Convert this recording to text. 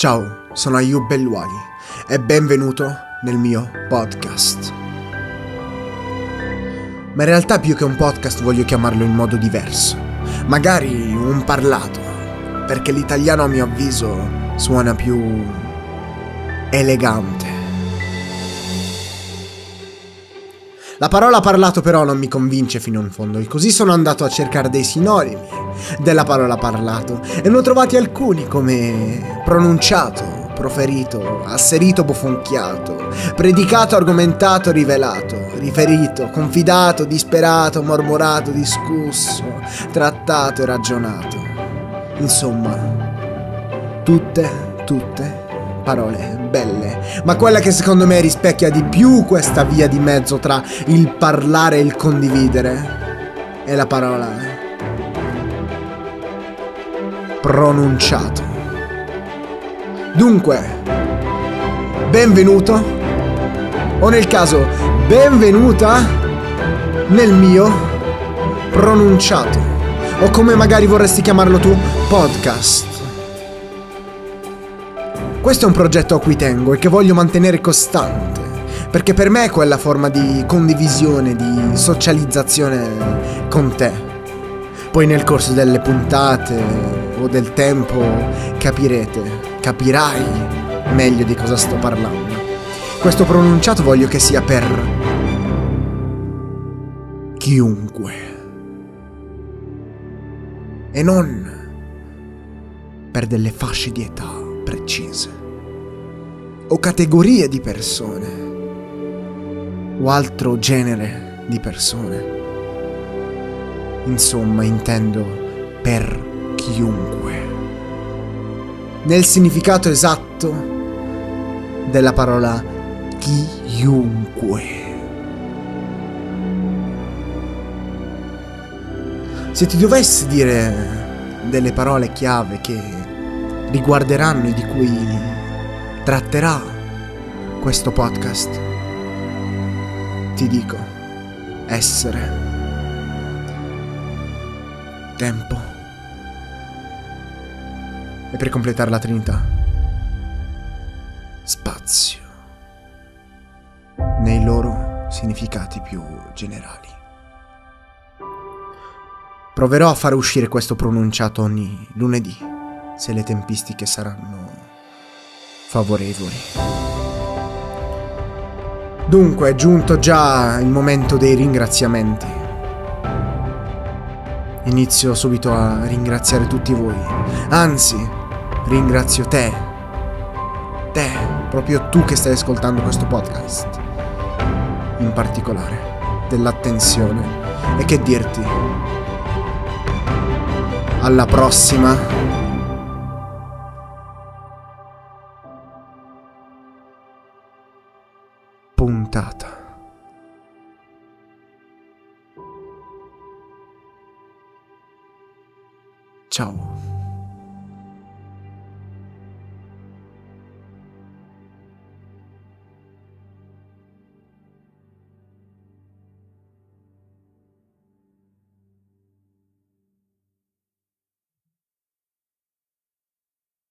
Ciao, sono Ayub Belluaghi e benvenuto nel mio podcast. Ma in realtà più che un podcast voglio chiamarlo in modo diverso, magari un parlato, perché l'italiano a mio avviso suona più elegante. La parola parlato però non mi convince fino in fondo e così sono andato a cercare dei sinonimi della parola parlato e ne ho trovati alcuni come pronunciato, proferito, asserito, bofonchiato, predicato, argomentato, rivelato, riferito, confidato, disperato, mormorato, discusso, trattato e ragionato. Insomma, tutte, tutte parole belle, ma quella che secondo me rispecchia di più questa via di mezzo tra il parlare e il condividere è la parola pronunciato. Dunque, benvenuto, o nel caso, benvenuta nel mio pronunciato, o come magari vorresti chiamarlo tu, podcast. Questo è un progetto a cui tengo e che voglio mantenere costante, perché per me è quella forma di condivisione, di socializzazione con te. Poi nel corso delle puntate o del tempo capirete, capirai meglio di cosa sto parlando. Questo pronunciato voglio che sia per chiunque. E non per delle fasce di età precise o categorie di persone o altro genere di persone. Insomma, intendo per chiunque. Nel significato esatto della parola chiunque. Se ti dovessi dire delle parole chiave che riguarderanno e di cui tratterà questo podcast, ti dico essere, tempo. E per completare la Trinità, spazio. Nei loro significati più generali. Proverò a fare uscire questo pronunciato ogni lunedì, se le tempistiche saranno favorevoli. Dunque è giunto già il momento dei ringraziamenti. Inizio subito a ringraziare tutti voi. Anzi, ringrazio te. Te, proprio tu che stai ascoltando questo podcast. In particolare, dell'attenzione. E che dirti? Alla prossima. Puntata. Ciao.